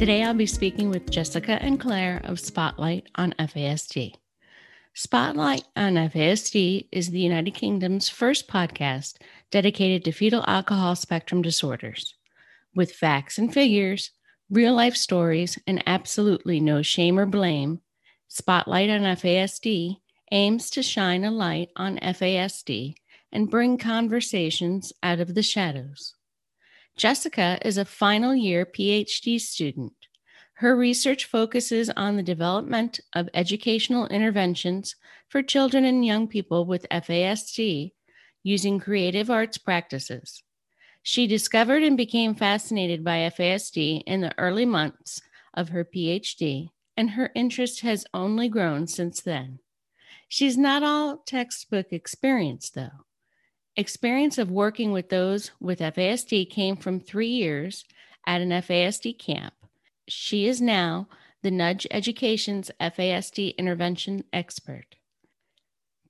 Today I'll be speaking with Jessica and Claire of Spotlight on FASD. Spotlight on FASD is the United Kingdom's first podcast dedicated to fetal alcohol spectrum disorders. With facts and figures, real life stories, and absolutely no shame or blame, Spotlight on FASD aims to shine a light on FASD and bring conversations out of the shadows. Jessica is a final year PhD student. Her research focuses on the development of educational interventions for children and young people with FASD using creative arts practices. She discovered and became fascinated by FASD in the early months of her PhD, and her interest has only grown since then. She's not all textbook experience, though. Experience of working with those with FASD came from three years at an FASD camp. She is now the Nudge Education's FASD intervention expert.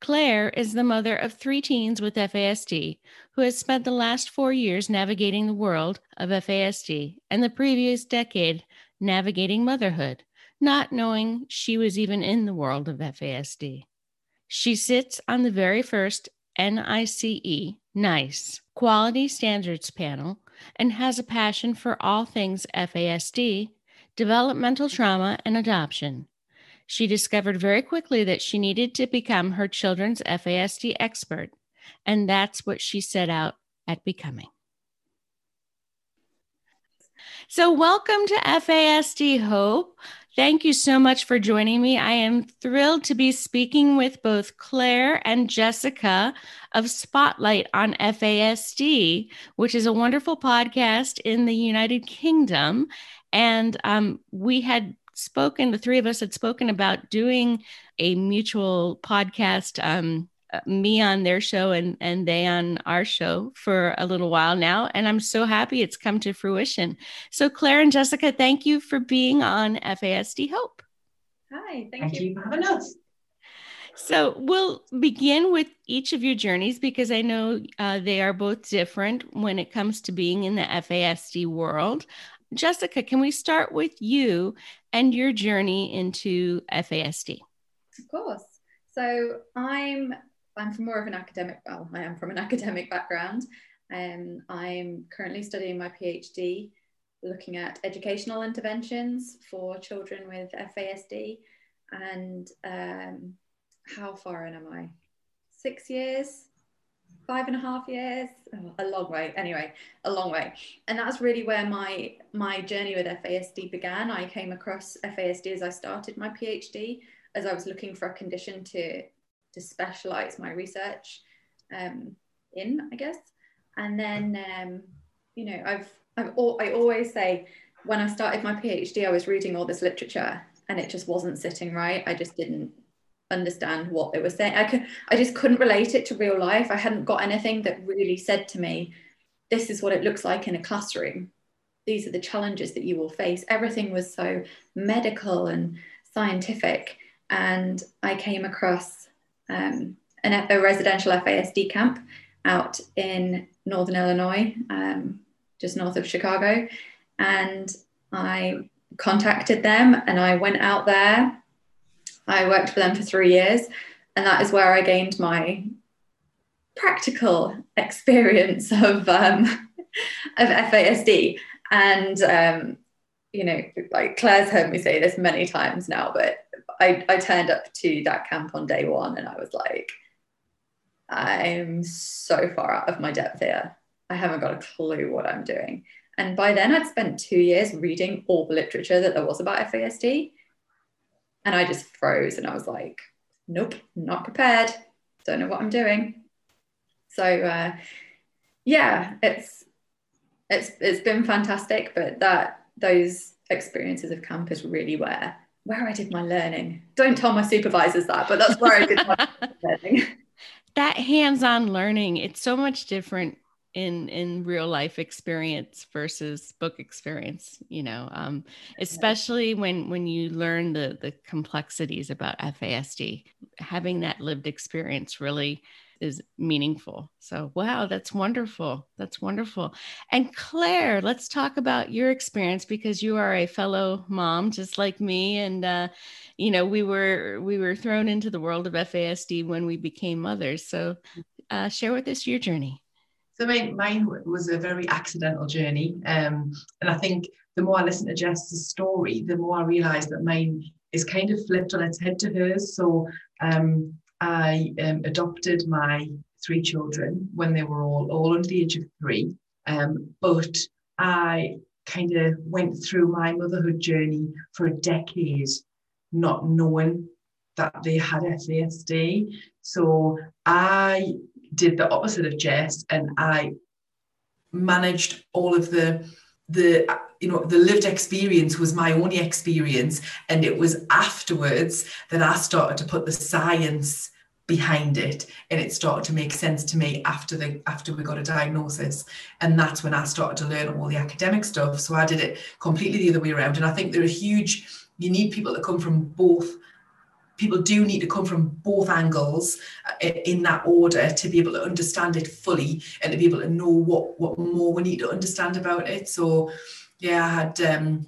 Claire is the mother of three teens with FASD who has spent the last four years navigating the world of FASD and the previous decade navigating motherhood, not knowing she was even in the world of FASD. She sits on the very first NICE, NICE, Quality Standards Panel, and has a passion for all things FASD, developmental trauma, and adoption. She discovered very quickly that she needed to become her children's FASD expert, and that's what she set out at becoming. So, welcome to FASD Hope. Thank you so much for joining me. I am thrilled to be speaking with both Claire and Jessica of Spotlight on FASD, which is a wonderful podcast in the United Kingdom. And um, we had spoken, the three of us had spoken about doing a mutual podcast um, me on their show and and they on our show for a little while now and i'm so happy it's come to fruition so claire and jessica thank you for being on fasd hope hi thank, thank you. you for having us so we'll begin with each of your journeys because I know uh, they are both different when it comes to being in the FASD world. Jessica, can we start with you and your journey into FASD? Of course. So I'm I'm from more of an academic, well, I am from an academic background. Um, I'm currently studying my PhD looking at educational interventions for children with FASD. And um, how far in am I? Six years, five and a half years, oh, a long way. Anyway, a long way. And that's really where my my journey with FASD began. I came across FASD as I started my PhD, as I was looking for a condition to to specialize my research um, in, I guess. And then, um, you know, I've, I've all, I always say when I started my PhD, I was reading all this literature and it just wasn't sitting right. I just didn't understand what they were saying. I could, I just couldn't relate it to real life. I hadn't got anything that really said to me, this is what it looks like in a classroom. These are the challenges that you will face. Everything was so medical and scientific. And I came across um, an, a residential FASD camp out in Northern Illinois, um, just north of Chicago. And I contacted them and I went out there. I worked for them for three years, and that is where I gained my practical experience of um, of FASD. And um, you know, like Claire's heard me say this many times now, but I, I turned up to that camp on day one and I was like, I'm so far out of my depth here. I haven't got a clue what I'm doing. And by then, I'd spent two years reading all the literature that there was about FASD. And I just froze and I was like, nope, not prepared. Don't know what I'm doing. So, uh, yeah, it's it's it's been fantastic, but that those experiences of camp is really where where I did my learning. Don't tell my supervisors that, but that's where I did my learning. That hands-on learning, it's so much different in in real life experience versus book experience you know um, especially when when you learn the the complexities about fasd having that lived experience really is meaningful. So, wow, that's wonderful. That's wonderful. And Claire, let's talk about your experience because you are a fellow mom, just like me. And uh, you know, we were we were thrown into the world of FASD when we became mothers. So, uh, share with us your journey. So mine, mine was a very accidental journey, um, and I think the more I listen to Jess's story, the more I realise that mine is kind of flipped on its head to hers. So um, I um, adopted my three children when they were all all under the age of three. Um, but I kind of went through my motherhood journey for a decade, not knowing that they had FASD. So I did the opposite of Jess, and I managed all of the the you know the lived experience was my only experience and it was afterwards that i started to put the science behind it and it started to make sense to me after the after we got a diagnosis. And that's when i started to learn all the academic stuff. So i did it completely the other way around. And i think there are huge you need people that come from both people do need to come from both angles uh, in that order to be able to understand it fully and to be able to know what what more we need to understand about it. So yeah i had um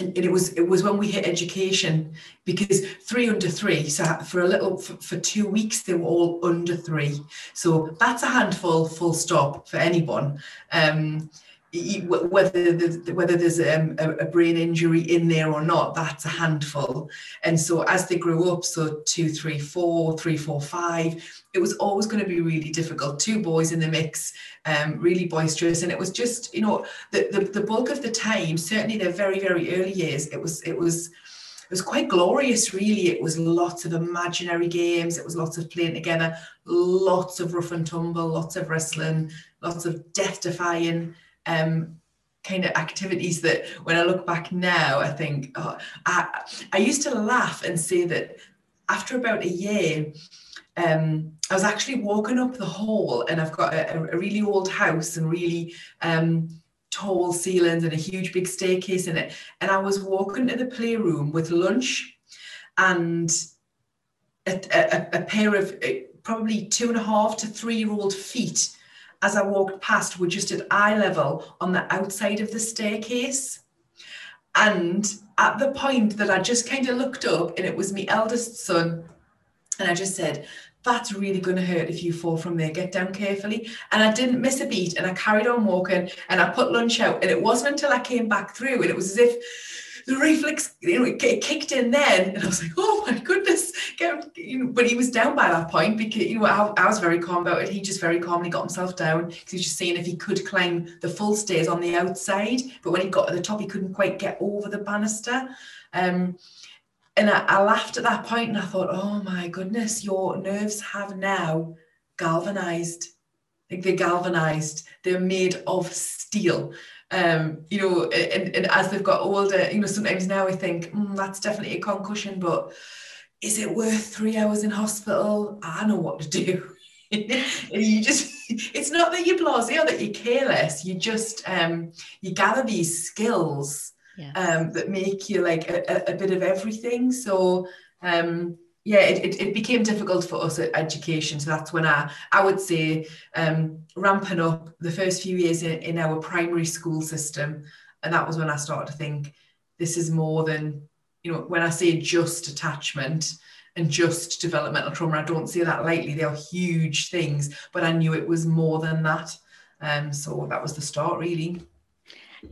and it was it was when we hit education because three under three so for a little for, for, two weeks they were all under three. So that's a handful full stop for anyone. Um, whether there's, whether there's um, a, brain injury in there or not, that's a handful. And so as they grew up, so two, three, four, three, four, five, it was always going to be really difficult. Two boys in the mix, um, really boisterous, and it was just you know the, the the bulk of the time, certainly their very very early years, it was it was it was quite glorious, really. It was lots of imaginary games. It was lots of playing together, lots of rough and tumble, lots of wrestling, lots of death defying um, kind of activities that when I look back now, I think, oh, I, I used to laugh and say that after about a year, um, I was actually walking up the hall and I've got a, a really old house and really um, tall ceilings and a huge big staircase in it. And I was walking to the playroom with lunch and a, a, a pair of uh, probably two and a half to three year old feet as I walked past we were just at eye level on the outside of the staircase. And at the point that I just kind of looked up and it was my eldest son, and I just said, that's really going to hurt if you fall from there. Get down carefully. And I didn't miss a beat and I carried on walking and I put lunch out. And it wasn't until I came back through and it was as if the reflex, you know, it kicked in then, and I was like, oh my goodness. You know, but he was down by that point because you know I, I was very calm about it. He just very calmly got himself down because he was just seeing if he could climb the full stairs on the outside. But when he got to the top, he couldn't quite get over the banister. Um, and I, I laughed at that point, and I thought, oh my goodness, your nerves have now galvanized. Like they're galvanized. They're made of steel um, you know, and, and as they've got older, you know, sometimes now I think mm, that's definitely a concussion, but is it worth three hours in hospital? I know what to do. you just it's not that you're blasé or that you're careless you just um you gather these skills yeah. um that make you like a, a, bit of everything so um yeah, it, it, it, became difficult for us at education. So that's when I, I would say, um, ramping up the first few years in, in our primary school system. And that was when I started to think this is more than, you know, when I say just attachment and just developmental trauma, I don't say that lightly. They are huge things, but I knew it was more than that. Um, so that was the start, really.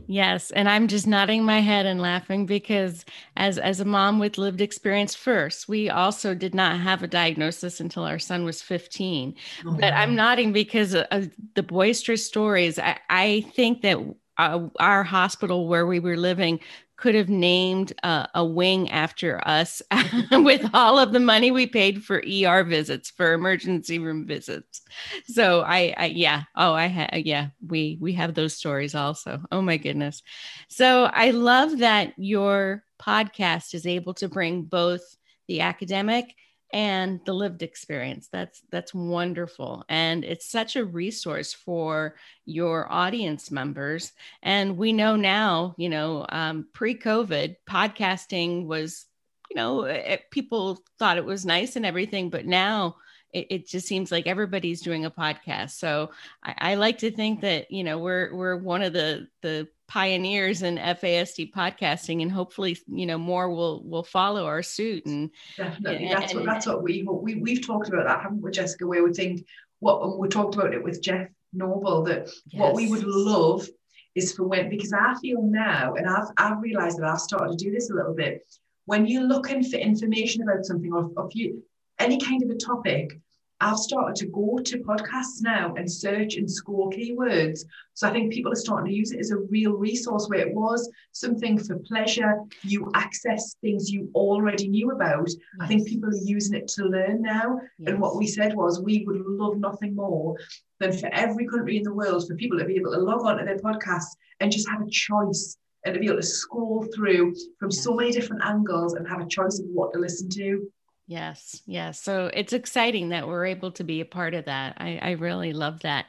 Yes, and I'm just nodding my head and laughing because as as a mom with lived experience first, we also did not have a diagnosis until our son was 15. Oh, but I'm nodding because of the boisterous stories. I, I think that uh, our hospital where we were living could have named uh, a wing after us with all of the money we paid for ER visits, for emergency room visits. So I, I yeah, oh, I had, yeah, we we have those stories also. Oh my goodness. So I love that your podcast is able to bring both the academic and the lived experience. That's that's wonderful. And it's such a resource for your audience members. And we know now you know um, pre-covid podcasting was you know it, people thought it was nice and everything but now it, it just seems like everybody's doing a podcast. So I, I like to think that you know we're we're one of the the pioneers in FASD podcasting, and hopefully, you know, more will will follow our suit. And definitely, and, that's what that's what we we we've talked about that, haven't we, Jessica? Where we think what we talked about it with Jeff Noble that yes. what we would love is for when because I feel now, and I've I've realised that I've started to do this a little bit. When you're looking for information about something or, or you any kind of a topic, I've started to go to podcasts now and search and score keywords. So I think people are starting to use it as a real resource where it was something for pleasure. You access things you already knew about. Yes. I think people are using it to learn now. Yes. And what we said was we would love nothing more than for every country in the world for people to be able to log on to their podcasts and just have a choice and to be able to scroll through from so many different angles and have a choice of what to listen to. Yes, yes. So it's exciting that we're able to be a part of that. I, I really love that.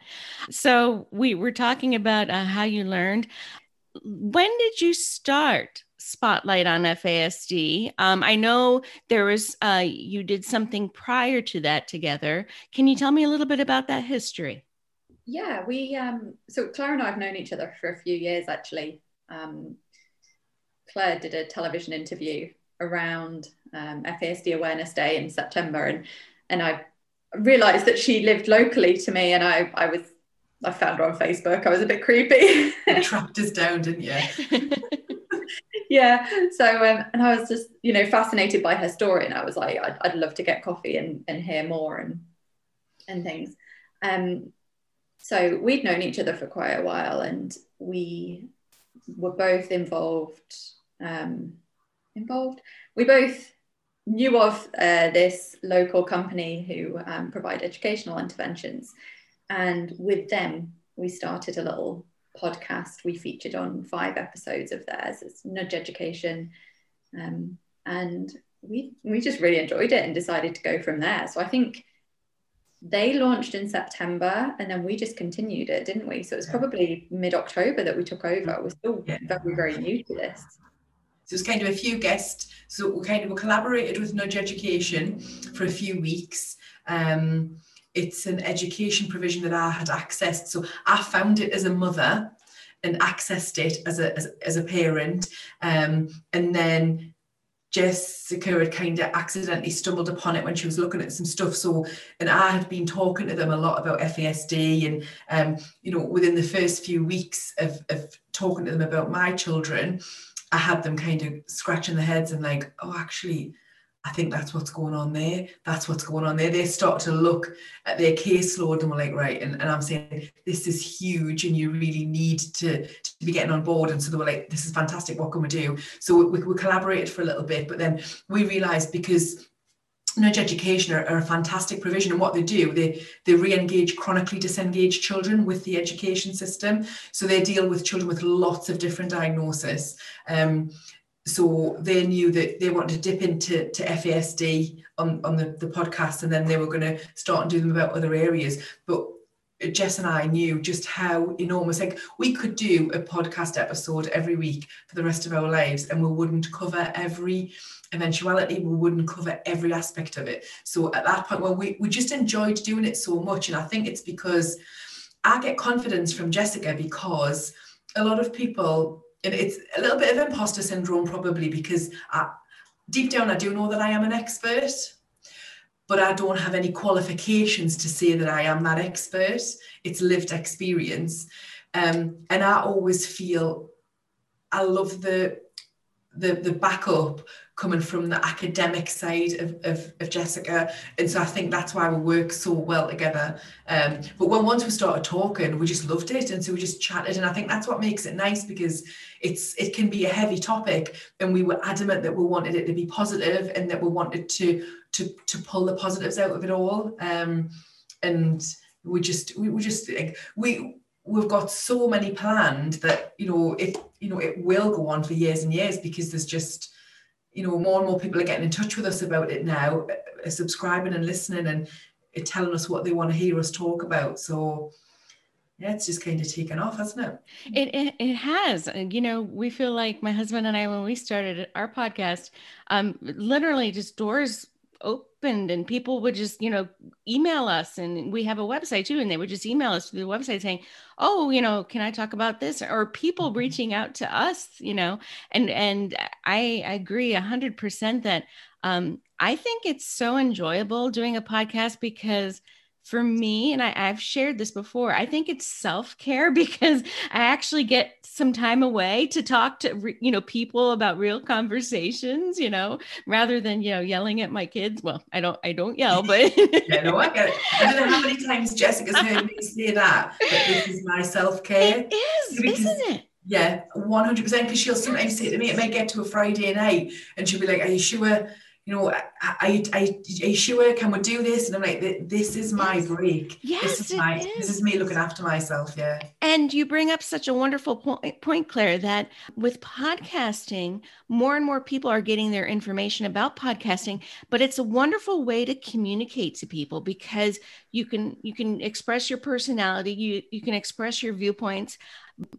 So we were talking about uh, how you learned. When did you start Spotlight on FASD? Um, I know there was uh, you did something prior to that together. Can you tell me a little bit about that history? Yeah, we um, so Claire and I have known each other for a few years actually. Um, Claire did a television interview around um, FASD Awareness Day in September, and and I realised that she lived locally to me, and I I was I found her on Facebook. I was a bit creepy. you trapped us down, didn't you? yeah. So um, and I was just you know fascinated by her story, and I was like, I'd, I'd love to get coffee and and hear more and and things. Um, so we'd known each other for quite a while, and we were both involved. Um, involved. We both knew of uh, this local company who um, provide educational interventions. And with them, we started a little podcast. We featured on five episodes of theirs. It's Nudge Education. Um, and we, we just really enjoyed it and decided to go from there. So I think they launched in September and then we just continued it, didn't we? So it was probably mid October that we took over. We're still very, very new to this. So it's kind of a few guests. So we kind of collaborated with Nudge Education for a few weeks. Um, it's an education provision that I had accessed. So I found it as a mother and accessed it as a as, as a parent. Um, and then Jessica had kind of accidentally stumbled upon it when she was looking at some stuff. So, and I had been talking to them a lot about FASD, and um, you know, within the first few weeks of, of talking to them about my children, I had them kind of scratching their heads and like, oh, actually, I think that's what's going on there. That's what's going on there. They start to look at their caseload and we're like, right. And, and I'm saying, this is huge and you really need to, to be getting on board. And so they were like, this is fantastic. What can we do? So we, we collaborated for a little bit, but then we realized because Nudge Education are, are, a fantastic provision, and what they do, they they re-engage chronically disengaged children with the education system. So they deal with children with lots of different diagnoses. Um, so they knew that they wanted to dip into to FASD on, on the, the podcast, and then they were going to start and do them about other areas. But Jess and I knew just how enormous. Like we could do a podcast episode every week for the rest of our lives, and we wouldn't cover every eventuality, we wouldn't cover every aspect of it. So at that point, well, we, we just enjoyed doing it so much. And I think it's because I get confidence from Jessica because a lot of people, and it's a little bit of imposter syndrome probably because I, deep down I do know that I am an expert, but I don't have any qualifications to say that I am that expert. It's lived experience. Um, and I always feel I love the the the backup coming from the academic side of, of, of, Jessica. And so I think that's why we work so well together. Um, but when once we started talking, we just loved it. And so we just chatted. And I think that's what makes it nice because it's it can be a heavy topic. And we were adamant that we wanted it to be positive and that we wanted to to to pull the positives out of it all. Um, and we just we, we just like we we've got so many planned that you know it you know it will go on for years and years because there's just you know, more and more people are getting in touch with us about it now, uh, subscribing and listening and telling us what they want to hear us talk about. So yeah, it's just kind of taken off, hasn't it? It, it, it has. You know, we feel like my husband and I, when we started our podcast, um, literally just doors opened and people would just, you know, email us and we have a website too. And they would just email us through the website saying, Oh, you know, can I talk about this? Or people mm-hmm. reaching out to us, you know, and, and I, I agree a hundred percent that, um, I think it's so enjoyable doing a podcast because for me, and I, have shared this before, I think it's self care because I actually get some time away to talk to you know people about real conversations, you know, rather than you know yelling at my kids. Well, I don't, I don't yell, but yeah, no, I get it. I don't know how many times Jessica's heard me say that, but this is my self care. It is, because, isn't it? Yeah, one hundred percent. Because she'll sometimes say to me, it may get to a Friday night, and she'll be like, "Are you sure?" You know, I, I, I, are you sure? Can we do this? And I'm like, this is my break. Yes, this is my, is. this is me looking after myself. Yeah. And you bring up such a wonderful point, point, Claire, that with podcasting, more and more people are getting their information about podcasting, but it's a wonderful way to communicate to people because you can, you can express your personality, you, you can express your viewpoints.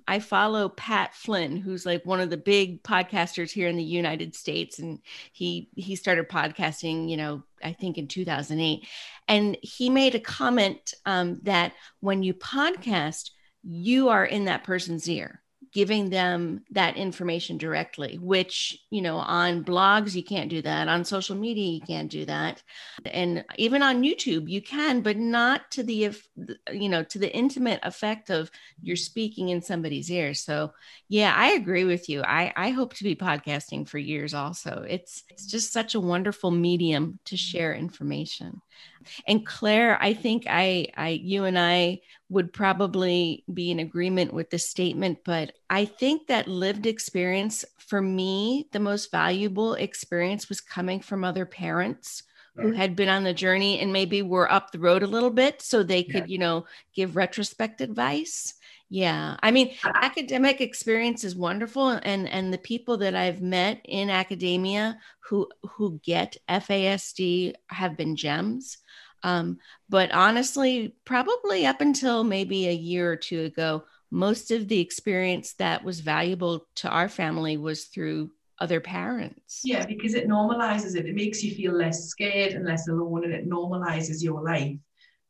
I follow Pat Flynn, who's like one of the big podcasters here in the United States, and he he started podcasting, you know, I think in 2008, and he made a comment um, that when you podcast, you are in that person's ear giving them that information directly which you know on blogs you can't do that. On social media you can't do that. And even on youtube you can but not to the if you know to the intimate effect of you're speaking in somebody's ear. So yeah i agree with you. I i hope to be podcasting for years also. It's it's just such a wonderful medium to share information and Claire, I think I, I, you and I would probably be in agreement with this statement, but I think that lived experience for me, the most valuable experience was coming from other parents who had been on the journey and maybe were up the road a little bit so they could, yeah. you know, give retrospect advice. Yeah. I mean, academic experience is wonderful and and the people that I've met in academia who who get FASD have been gems. Um, but honestly, probably up until maybe a year or two ago, most of the experience that was valuable to our family was through other parents. Yeah, because it normalizes it. It makes you feel less scared and less alone, and it normalizes your life.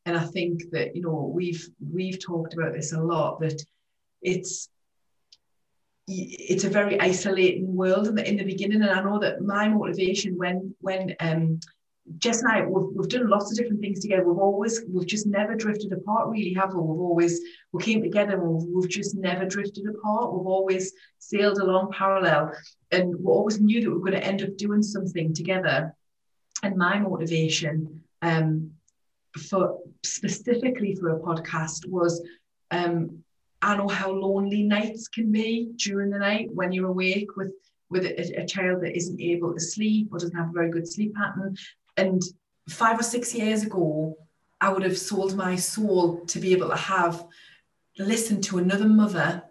And I think that you know we've we've talked about this a lot that it's it's a very isolating world in the in the beginning. And I know that my motivation when when um Jess and I, we've, we've done lots of different things together. We've always, we've just never drifted apart, really, have we? We've always, we came together and we've, we've just never drifted apart. We've always sailed along parallel and we always knew that we were going to end up doing something together. And my motivation um, for specifically for a podcast was um, I know how lonely nights can be during the night when you're awake with with a, a, child that isn't able to sleep or doesn't have a very good sleep pattern. And five or six years ago, I would have sold my soul to be able to have listened to another mother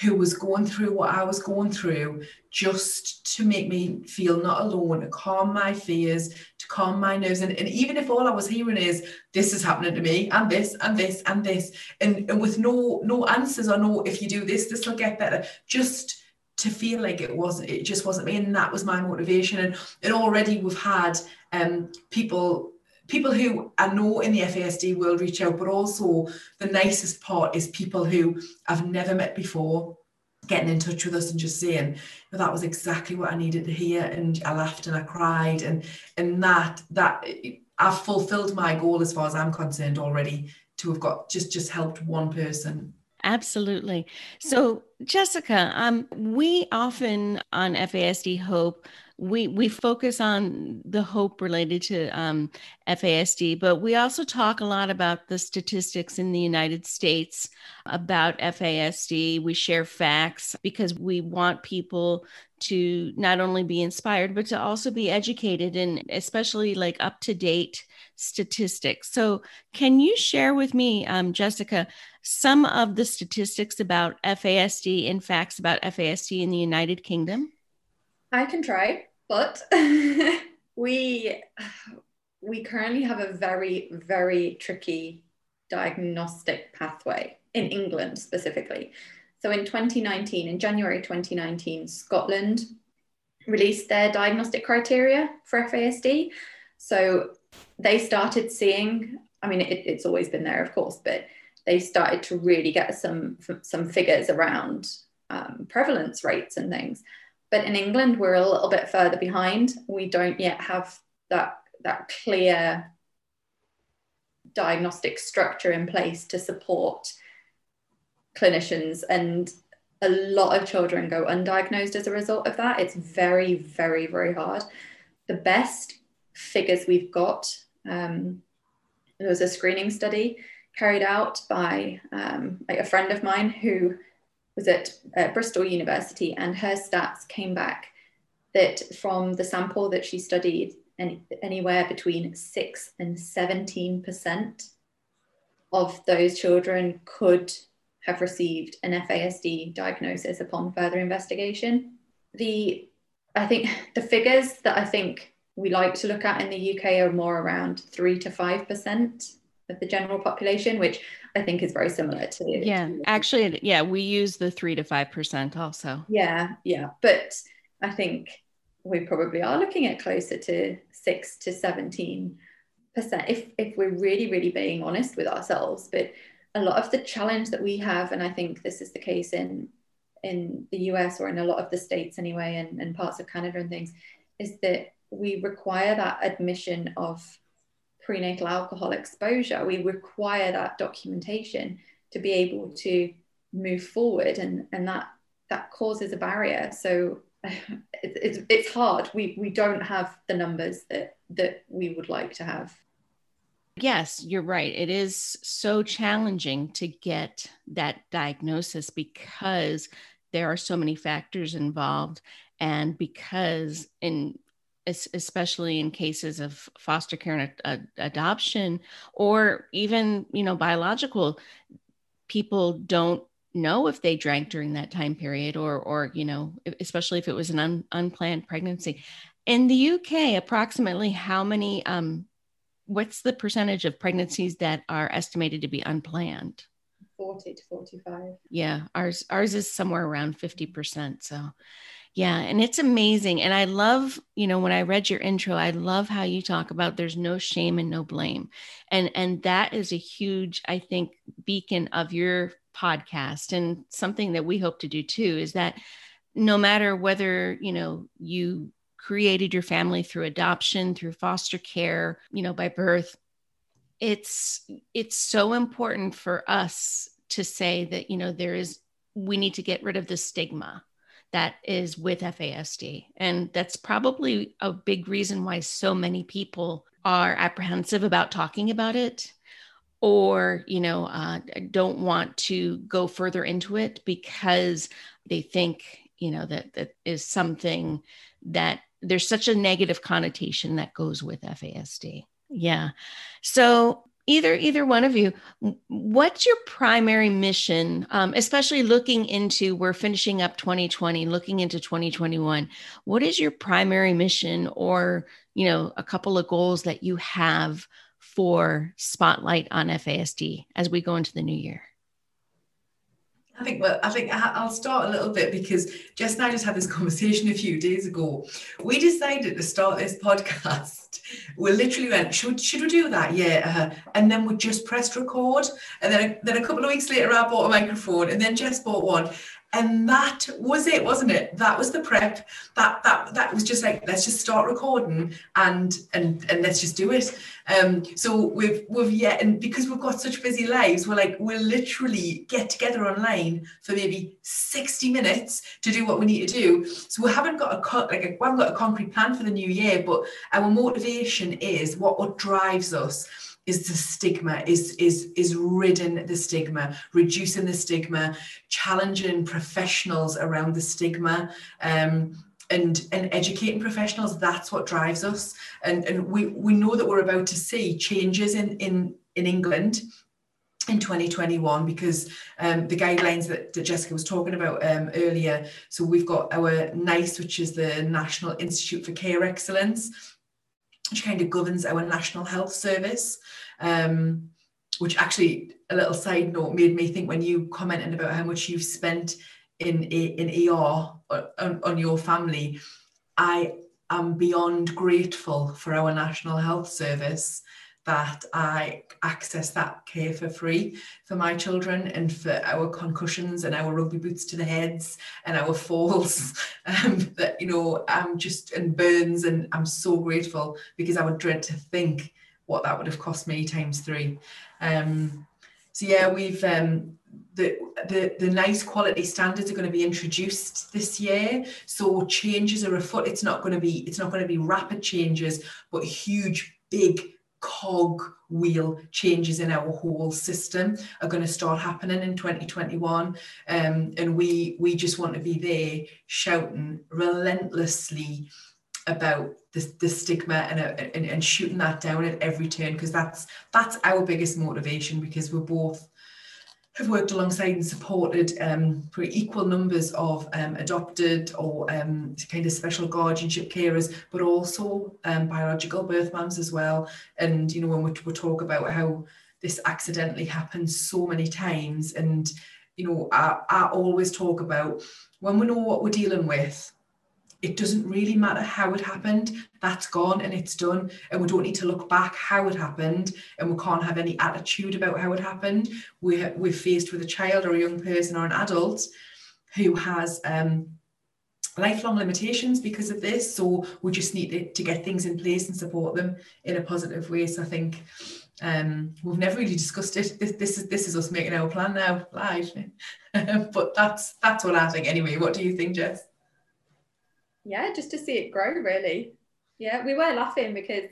who was going through what I was going through just to make me feel not alone, to calm my fears, to calm my nerves. And, and even if all I was hearing is this is happening to me and this and this and this, and, and with no no answers or no if you do this, this will get better. Just to feel like it wasn't it just wasn't me and that was my motivation and and already we've had um, people people who I know in the FASD will reach out but also the nicest part is people who I've never met before getting in touch with us and just saying that was exactly what I needed to hear and I laughed and I cried and and that that I've fulfilled my goal as far as I'm concerned already to have got just just helped one person Absolutely. So, Jessica, um, we often on FASD Hope we we focus on the hope related to um, FASD, but we also talk a lot about the statistics in the United States about FASD. We share facts because we want people to not only be inspired but to also be educated and especially like up to date statistics. So, can you share with me, um, Jessica, some of the statistics about FASD and facts about FASD in the United Kingdom? I can try, but we we currently have a very very tricky diagnostic pathway in England specifically. So in 2019, in January 2019, Scotland released their diagnostic criteria for FASD. So they started seeing, I mean, it, it's always been there, of course, but they started to really get some some figures around um, prevalence rates and things. But in England, we're a little bit further behind. We don't yet have that that clear diagnostic structure in place to support clinicians. And a lot of children go undiagnosed as a result of that. It's very very very hard. The best figures we've got um, there was a screening study carried out by um, like a friend of mine who was at, at bristol university and her stats came back that from the sample that she studied any, anywhere between 6 and 17% of those children could have received an FASD diagnosis upon further investigation. The I think the figures that I think we like to look at in the UK are more around three to five percent of the general population, which I think is very similar to. Yeah, to, actually, yeah, we use the three to five percent also. Yeah, yeah, but I think we probably are looking at closer to six to seventeen percent if if we're really really being honest with ourselves. But a lot of the challenge that we have, and I think this is the case in in the US or in a lot of the states anyway, and, and parts of Canada and things, is that we require that admission of prenatal alcohol exposure. We require that documentation to be able to move forward, and and that that causes a barrier. So it's, it's hard. We we don't have the numbers that that we would like to have. Yes, you're right. It is so challenging to get that diagnosis because there are so many factors involved and because in especially in cases of foster care and adoption or even you know biological people don't know if they drank during that time period or or you know especially if it was an un, unplanned pregnancy. In the uk approximately how many um, what's the percentage of pregnancies that are estimated to be unplanned? 40 to 45 yeah ours ours is somewhere around 50% so yeah and it's amazing and i love you know when i read your intro i love how you talk about there's no shame and no blame and and that is a huge i think beacon of your podcast and something that we hope to do too is that no matter whether you know you created your family through adoption, through foster care, you know, by birth. It's it's so important for us to say that, you know, there is we need to get rid of the stigma that is with FASD. And that's probably a big reason why so many people are apprehensive about talking about it or you know uh, don't want to go further into it because they think you know that that is something that there's such a negative connotation that goes with FASD. Yeah. So either either one of you, what's your primary mission, um, especially looking into we're finishing up 2020, looking into 2021. What is your primary mission, or you know, a couple of goals that you have for Spotlight on FASD as we go into the new year? I think well, I think I'll start a little bit because Jess and I just had this conversation a few days ago. We decided to start this podcast. We literally went, should should we do that? Yeah, uh, and then we just pressed record, and then then a couple of weeks later, I bought a microphone, and then Jess bought one, and that was it wasn't it? That was the prep. That that that was just like let's just start recording and and and let's just do it. Um so we've we've yet and because we've got such busy lives we're like we'll literally get together online for maybe 60 minutes to do what we need to do. So we haven't got a cut like a, we haven't got a concrete plan for the new year but our motivation is what what drives us is the stigma is is is ridden the stigma reducing the stigma challenging professionals around the stigma um, and and educating professionals that's what drives us and and we we know that we're about to see changes in in in england in 2021 because um, the guidelines that, that, Jessica was talking about um, earlier. So we've got our NICE, which is the National Institute for Care Excellence, which kind of governs our National Health Service. Um, which actually, a little side note, made me think when you commented about how much you've spent in in ER on, on your family, I am beyond grateful for our National Health Service that I access that care for free for my children and for our concussions and our rugby boots to the heads and our falls um, that you know I'm just and burns and I'm so grateful because I would dread to think what that would have cost me times three um, so yeah we've um, the, the, the nice quality standards are going to be introduced this year. So changes are afoot. It's not going to be it's not going to be rapid changes, but huge, big cog wheel changes in our whole system are going to start happening in 2021 um, and we we just want to be there shouting relentlessly about the, the stigma and, and, and shooting that down at every turn because that's that's our biggest motivation because we're both have worked alongside and supported um, for equal numbers of um, adopted or um, kind of special guardianship carers, but also um, biological birth moms as well. And, you know, when we, we talk about how this accidentally happens so many times, and, you know, I, I always talk about when we know what we're dealing with, it doesn't really matter how it happened. That's gone and it's done. And we don't need to look back how it happened. And we can't have any attitude about how it happened. We're, we're faced with a child or a young person or an adult who has um, lifelong limitations because of this. So we just need to, to, get things in place and support them in a positive way. So I think um, we've never really discussed it. This, this is this is us making our plan now live. but that's that's what I think anyway. What do you think, Jess? Yeah, just to see it grow, really. Yeah, we were laughing because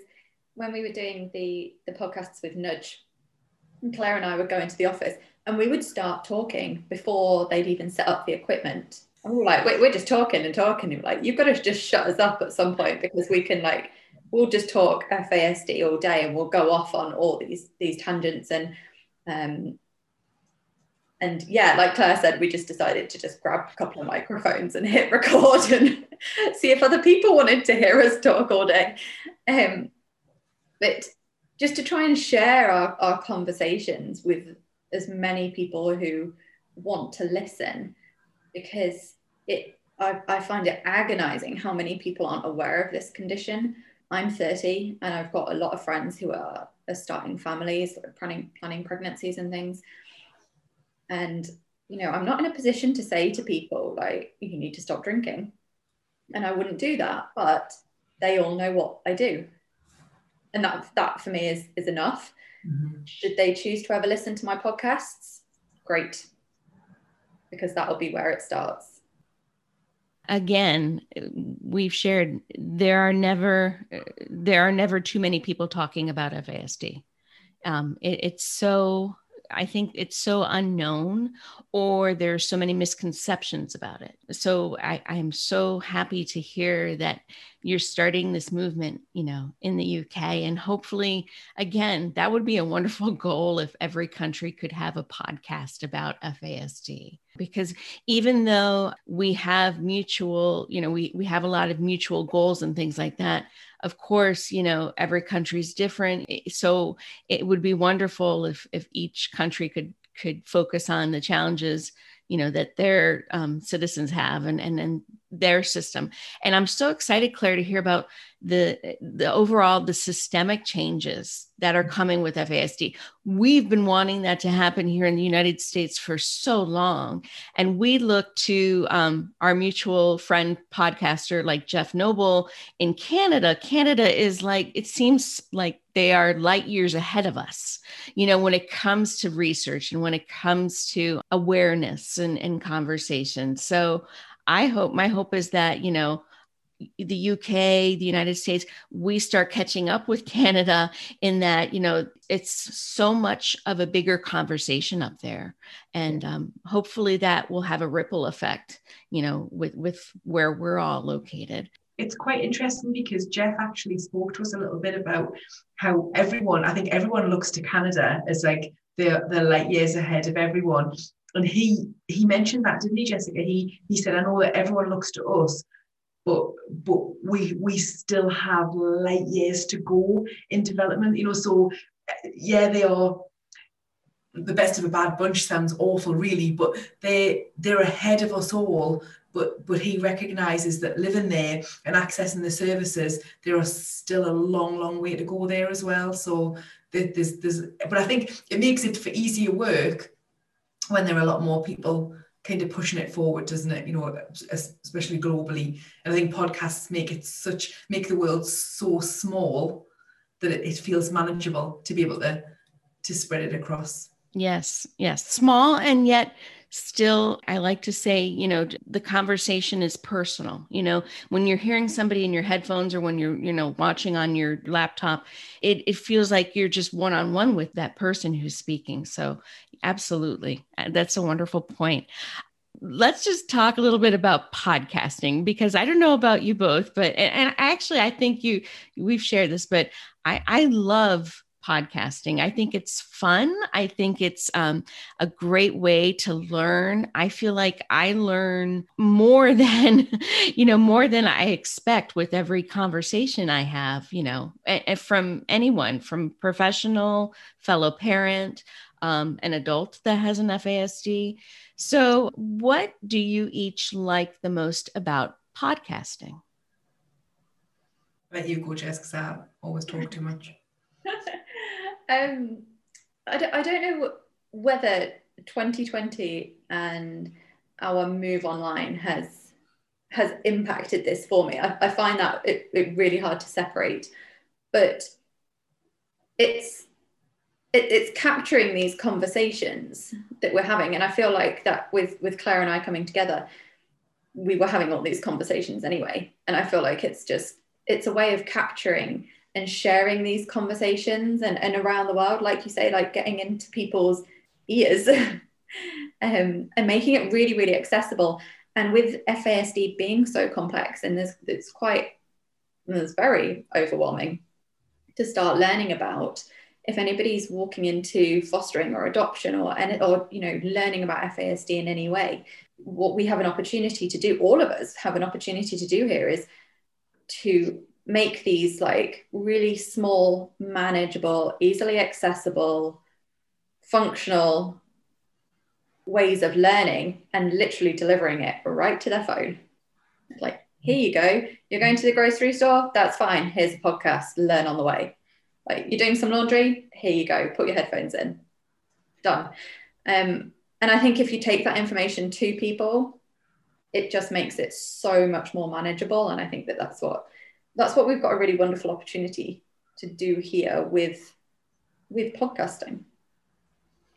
when we were doing the the podcasts with Nudge, Claire and I would go into the office and we would start talking before they'd even set up the equipment. And we like, we're just talking and talking. And like, you've got to just shut us up at some point because we can like, we'll just talk FASD all day and we'll go off on all these these tangents and um, and yeah, like Claire said, we just decided to just grab a couple of microphones and hit record and see if other people wanted to hear us talk all day. Um, but just to try and share our, our conversations with as many people who want to listen, because it I, I find it agonizing how many people aren't aware of this condition. I'm 30 and I've got a lot of friends who are, are starting families, planning planning pregnancies and things and, you know, I'm not in a position to say to people, like, you need to stop drinking. And I wouldn't do that, but they all know what I do. And that, that for me is, is enough. Mm-hmm. Should they choose to ever listen to my podcasts? Great. Because that'll be where it starts again we've shared there are never there are never too many people talking about fasd um, it, it's so I think it's so unknown or there's so many misconceptions about it. So I, I am so happy to hear that you're starting this movement, you know, in the UK. And hopefully, again, that would be a wonderful goal if every country could have a podcast about FASD. Because even though we have mutual, you know, we, we have a lot of mutual goals and things like that, of course, you know, every country is different. So it would be wonderful if if each country could could focus on the challenges you know that their um, citizens have and, and and their system. And i'm so excited claire to hear about the the overall the systemic changes that are coming with fasd we've been wanting that to happen here in the united states for so long. And we look to um, our mutual friend podcaster like jeff noble in canada. Canada is like it seems like they are light years ahead of us you know when it comes to research and when it comes to awareness and, and conversation. So i hope my hope is that you know the UK, the United States, we start catching up with Canada in that, you know, it's so much of a bigger conversation up there. And um, hopefully that will have a ripple effect, you know, with, with where we're all located it's quite interesting because Jeff actually spoke to us a little bit about how everyone, I think everyone looks to Canada as like they're, they're light years ahead of everyone. And he he mentioned that, didn't he, Jessica? He he said, I know that everyone looks to us, but but we we still have light years to go in development, you know. So yeah, they are the best of a bad bunch sounds awful really but they they're ahead of us all but but he recognizes that living there and accessing the services there are still a long long way to go there as well so there's there's but i think it makes it for easier work when there are a lot more people kind of pushing it forward doesn't it? You know especially globally. And i think podcasts make it such make the world so small that it, it feels manageable to be able to to spread it across. Yes, yes. Small and yet still, I like to say, you know, the conversation is personal. You know, when you're hearing somebody in your headphones or when you're, you know, watching on your laptop, it, it feels like you're just one on one with that person who's speaking. So, absolutely. That's a wonderful point let's just talk a little bit about podcasting because I don't know about you both, but and, actually I think you we've shared this, but I I love podcasting. I think it's fun. I think it's um, a great way to learn. I feel like I learn more than, you know, more than I expect with every conversation I have, you know, from anyone, from professional, fellow parent, um, an adult that has an FASD. So, what do you each like the most about podcasting? Let you Jess, because I always talk too much. um, I don't, I don't know whether 2020 and our move online has has impacted this for me. I, I find that it, it, really hard to separate, but it's it, it's capturing these conversations that we're having, and I feel like that with with Claire and I coming together, we were having all these conversations anyway, and I feel like it's just it's a way of capturing and sharing these conversations and, and around the world, like you say, like getting into people's ears um, and making it really, really accessible. And with FASD being so complex and there's it's quite it's very overwhelming to start learning about. If anybody's walking into fostering or adoption or any, or you know learning about FASD in any way, what we have an opportunity to do, all of us have an opportunity to do here is to make these like really small, manageable, easily accessible, functional ways of learning and literally delivering it right to their phone. Like, here you go. You're going to the grocery store? That's fine. Here's a podcast. Learn on the way. Like, you're doing some laundry? Here you go. Put your headphones in. Done. Um, and I think if you take that information to people, it just makes it so much more manageable. And I think that that's what that's what we've got a really wonderful opportunity to do here with with podcasting.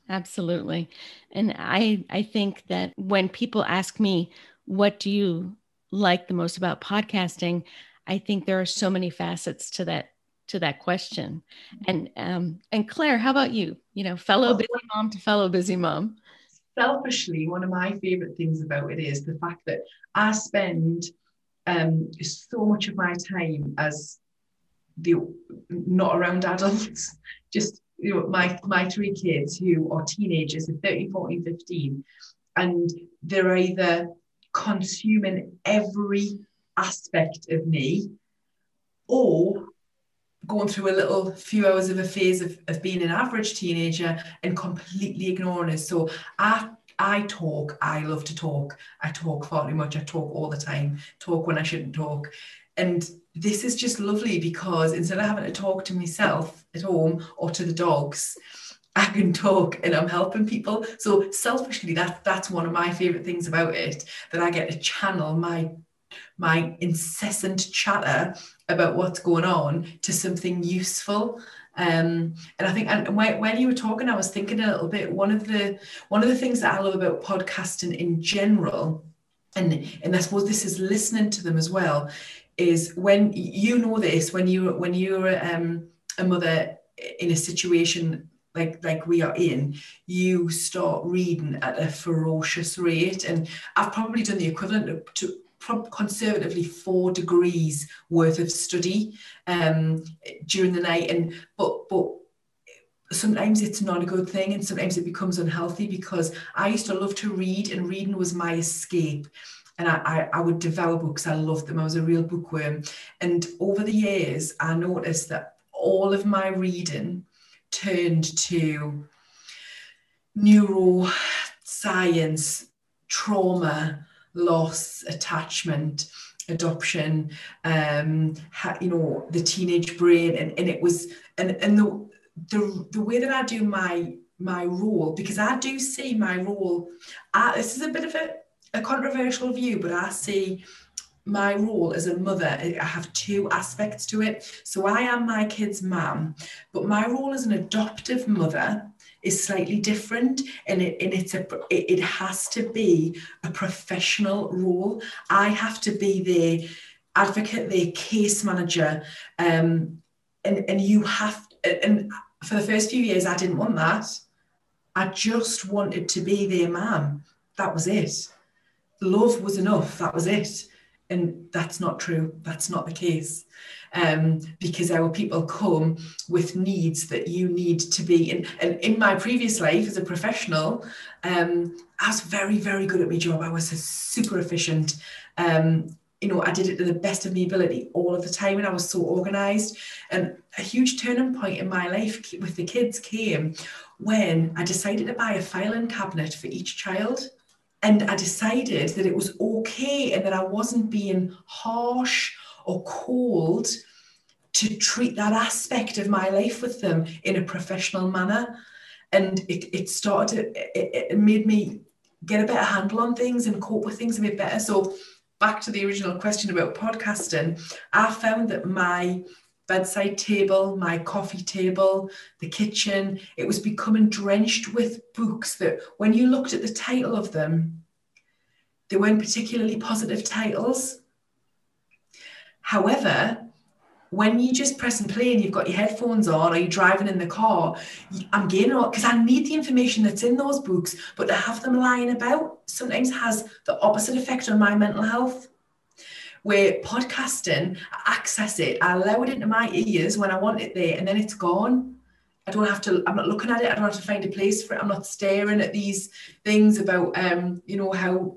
Absolutely. And i i think that when people ask me what do you like the most about podcasting? I think there are so many facets to that to that question. And um and claire how about you? You know fellow busy mom to fellow busy mom. Selfishly one of my favorite things about it is the fact that i spend um, so much of my time as the not around adults, just you know, my my three kids who are teenagers, 13, 14, 15, and they're either consuming every aspect of me or going through a little few hours of a phase of, of being an average teenager and completely ignoring us. So I I talk, I love to talk. I talk far too much. I talk all the time, talk when I shouldn't talk. And this is just lovely because instead of having to talk to myself at home or to the dogs, I can talk and I'm helping people. So selfishly, that that's one of my favorite things about it, that I get to channel my my incessant chatter about what's going on to something useful um, and I think, and when, when you were talking, I was thinking a little bit. One of the one of the things that I love about podcasting in general, and and I suppose this is listening to them as well, is when you know this when you when you're um, a mother in a situation like like we are in, you start reading at a ferocious rate. And I've probably done the equivalent to conservatively four degrees worth of study um, during the night. And but but sometimes it's not a good thing and sometimes it becomes unhealthy because I used to love to read and reading was my escape. And I, I, I would devour books. I loved them. I was a real bookworm. And over the years, I noticed that all of my reading turned to neuroscience, trauma, loss, attachment, adoption, um, ha, you know, the teenage brain, and, and it was and and the the the way that I do my my role because I do see my role. I, this is a bit of a, a controversial view, but I see my role as a mother, I have two aspects to it. So I am my kid's mum, but my role as an adoptive mother is slightly different and it and it's a it, has to be a professional role. I have to be the advocate, the case manager, um, and and you have and for the first few years I didn't want that. I just wanted to be their mum. That was it. Love was enough. That was it and that's not true that's not the case um, because our people come with needs that you need to be in. And in my previous life as a professional um, i was very very good at my job. I was super efficient um, you know i did it to the best of my ability all of the time and i was so organized. And a huge turning point in my life with the kids came when i decided to buy a filing cabinet for each child and I decided that it was okay and that I wasn't being harsh or called to treat that aspect of my life with them in a professional manner. And it, it started, it, it made me get a better handle on things and cope with things a bit better. So, back to the original question about podcasting, I found that my bedside table, my coffee table, the kitchen. It was becoming drenched with books that, when you looked at the title of them, they weren't particularly positive titles. However, when you just press and play and you've got your headphones on or you're driving in the car, I'm getting all because I need the information that's in those books, but to have them lying about sometimes has the opposite effect on my mental health where podcasting, I access it, I allow it into my ears when I want it there, and then it's gone. I don't have to, I'm not looking at it, I don't have to find a place for it. I'm not staring at these things about um, you know, how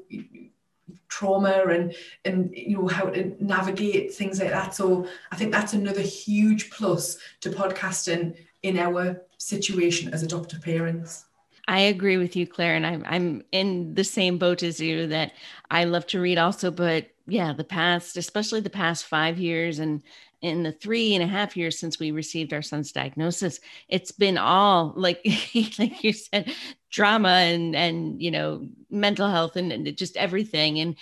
trauma and and you know how to navigate things like that. So I think that's another huge plus to podcasting in our situation as adoptive parents. I agree with you, Claire, and I'm I'm in the same boat as you that I love to read also, but yeah, the past, especially the past five years and in the three and a half years since we received our son's diagnosis, it's been all like like you said, drama and and you know mental health and, and just everything. And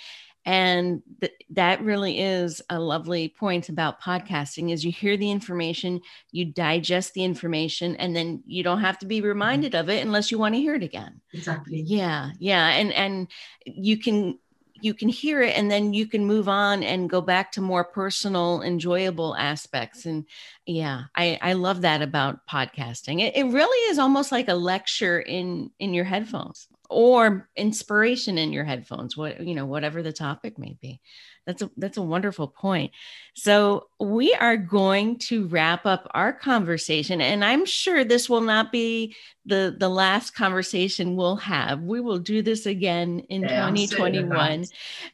and th- that really is a lovely point about podcasting is you hear the information you digest the information and then you don't have to be mm-hmm. reminded of it unless you want to hear it again. Exactly. Yeah yeah. And and you can you can hear it and then you can move on and go back to more personal enjoyable aspects. And yeah i i love that about podcasting. It, it really is almost like a lecture in in your headphones or inspiration in your headphones what you know whatever the topic may be. That's a that's a wonderful point. So we are going to wrap up our conversation and i'm sure this will not be the the last conversation we'll have. We will do this again in yeah, 2021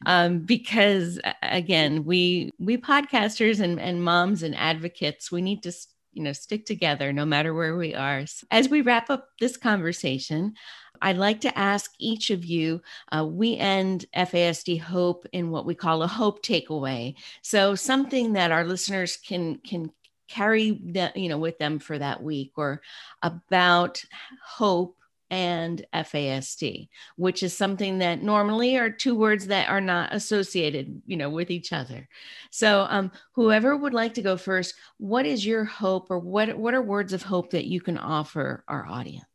um, because again we we podcasters and, and moms and advocates we need to you know stick together no matter where we are. So as we wrap up this conversation I'd like to ask each of you. Uh, we end FASD Hope in what we call a hope takeaway. So something that our listeners can can carry that you know with them for that week, or about hope and FASD, which is something that normally are two words that are not associated, you know, with each other. So, um, whoever would like to go first, what is your hope, or what what are words of hope that you can offer our audience?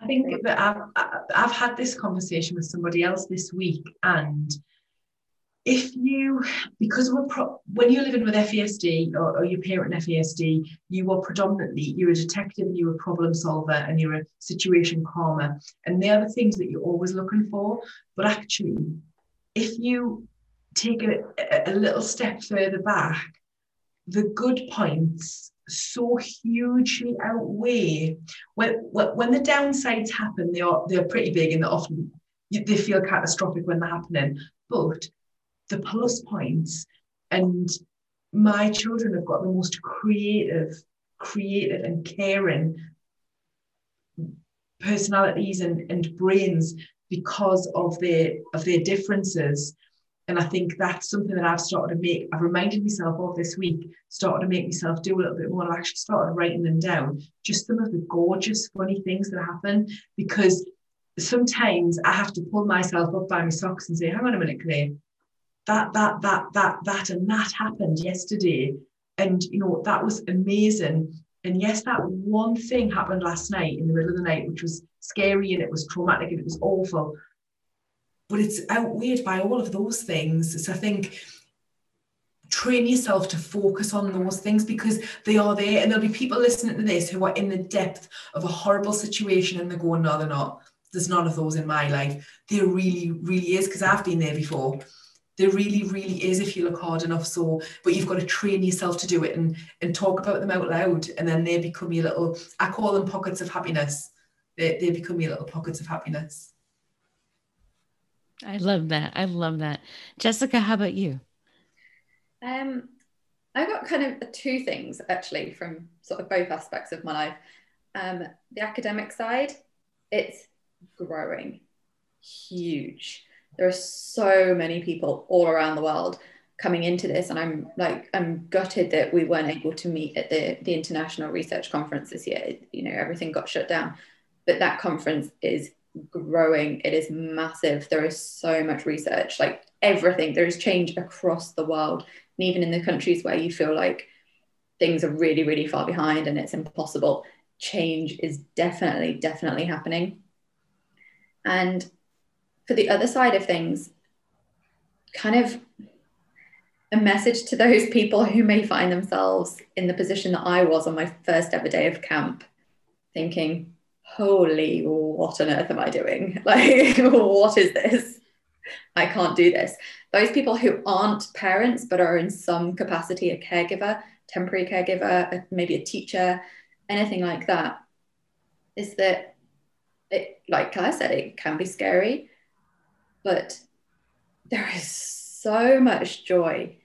I think that I've, I've had this conversation with somebody else this week, and if you, because we're pro, when you're living with FASD or, or your parent FASD, you are predominantly you're a detective, and you're a problem solver, and you're a situation calmer, and they are the things that you're always looking for. But actually, if you take a, a little step further back, the good points so hugely outweigh. When when the downsides happen they are they're pretty big and they often they feel catastrophic when they're happening. But the plus points and my children have got the most creative creative and caring personalities and, and brains because of their of their differences and I think that's something that I've started to make, I've reminded myself of this week, started to make myself do a little bit more. I've actually started writing them down, just some of the gorgeous, funny things that happen. Because sometimes I have to pull myself up by my socks and say, hang on a minute, Claire, that, that, that, that, that, and that happened yesterday. And, you know, that was amazing. And yes, that one thing happened last night in the middle of the night, which was scary and it was traumatic and it was awful but it's outweighed by all of those things. So I think train yourself to focus on those things because they are there. And there'll be people listening to this who are in the depth of a horrible situation and they're going no they're not. There's none of those in my life. There really really is because i've been there before. There really really is if you look hard enough. So but you've got to train yourself to do it and and talk about them out loud. And then they become your little i call them pockets of happiness. They, they become your little pockets of happiness I love that. I love that. Jessica, how about you? Um, I got kind of two things actually from sort of both aspects of my life. Um, the academic side, it's growing huge. There are so many people all around the world coming into this, and I'm like, I'm gutted that we weren't able to meet at the the international research conference this year. You know, everything got shut down, but that conference is growing. It is massive. There is so much research, like everything. There is change across the world. And even in the countries where you feel like things are really, really far behind and it's impossible, change is definitely, definitely happening. And for the other side of things, kind of a message to those people who may find themselves in the position that I was on my first ever day of camp, thinking, holy, what on earth am I doing? Like, what is this? I can't do this. Those people who aren't parents but are in some capacity a caregiver, temporary caregiver, maybe a teacher, anything like that, is that it, like I said, it can be scary, but there is so much joy.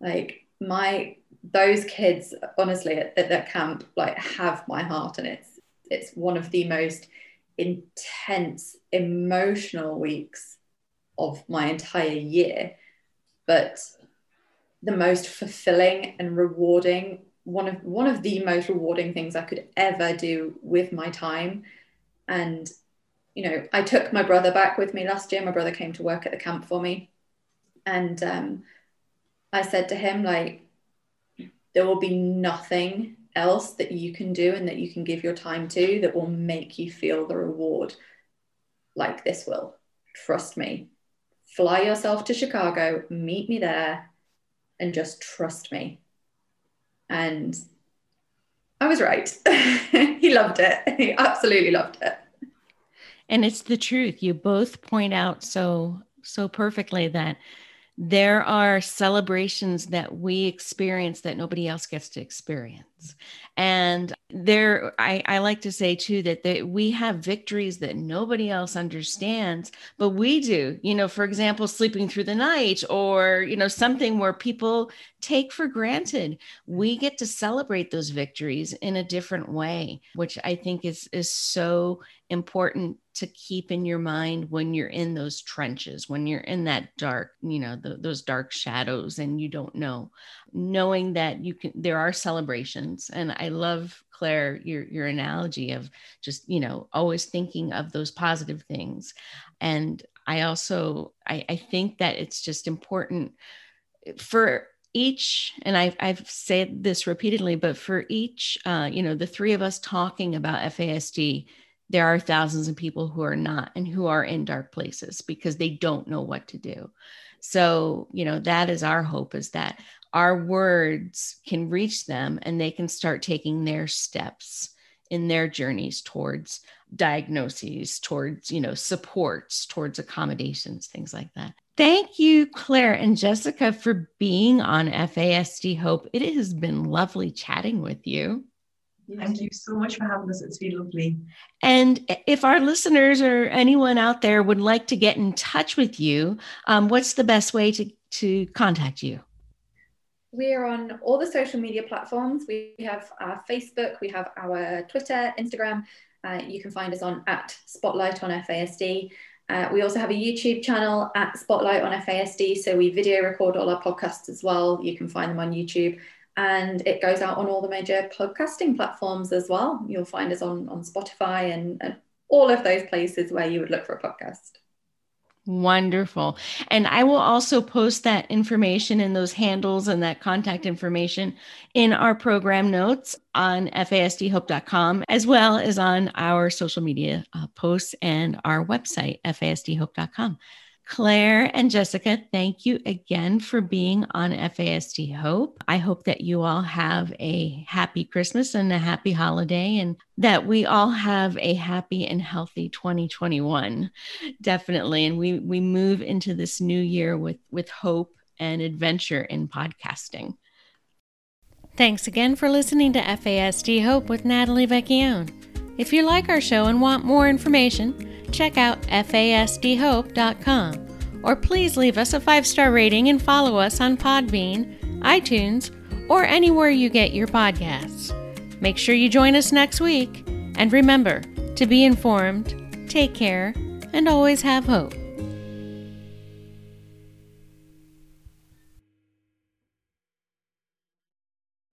Like my those kids, honestly, at, at that camp, like have my heart, and it's it's one of the most intense emotional weeks of my entire year but the most fulfilling and rewarding one of one of the most rewarding things I could ever do with my time. And you know I took my brother back with me last year. My brother came to work at the camp for me. And um, I said to him like there will be nothing else that you can do and that you can give your time to that will make you feel the reward like this will. Trust me. Fly yourself to Chicago, meet me there, and just trust me. And I was right. he loved it. He absolutely loved it. And it's the truth. You both point out so so perfectly that there are celebrations that we experience that nobody else gets to experience. And there I, I like to say too that we have victories that nobody else understands but we do. You know for example sleeping through the night or you know something where people take for granted. We get to celebrate those victories in a different way which i think is is so important to keep in your mind when you're in those trenches when you're in that dark you know the, those dark shadows and you don't know. Knowing that you can there are celebrations and i love claire your your analogy of just you know always thinking of those positive things. And i also i, I think that it's just important for each and I've, I've said this repeatedly but for each uh, you know the three of us talking about fasd there are thousands of people who are not and who are in dark places because they don't know what to do so you know that is our hope is that our words can reach them and they can start taking their steps in their journeys towards diagnoses towards you know supports towards accommodations things like that Thank you, Claire and Jessica, for being on FASD Hope. It has been lovely chatting with you. Thank you so much for having us. It's been lovely. And if our listeners or anyone out there would like to get in touch with you, um, what's the best way to, to contact you? We are on all the social media platforms. We have our Facebook, we have our Twitter, Instagram. Uh, you can find us on at Spotlight on FASD. Uh, we also have a YouTube channel at Spotlight on FASD, so we video record all our podcasts as well. You can find them on YouTube, and it goes out on all the major podcasting platforms as well. You'll find us on on Spotify and, and all of those places where you would look for a podcast. Wonderful. And I will also post that information and those handles and that contact information in our program notes on fasdhope.com, as well as on our social media uh, posts and our website, fasdhope.com. Claire and Jessica, thank you again for being on FASD Hope. I hope that you all have a happy Christmas and a happy holiday, and that we all have a happy and healthy 2021. Definitely. And we, we move into this new year with, with hope and adventure in podcasting. Thanks again for listening to FASD Hope with Natalie Vecchione. If you like our show and want more information, check out fasdhope.com or please leave us a five star rating and follow us on Podbean, iTunes, or anywhere you get your podcasts. Make sure you join us next week, and remember to be informed, take care, and always have hope.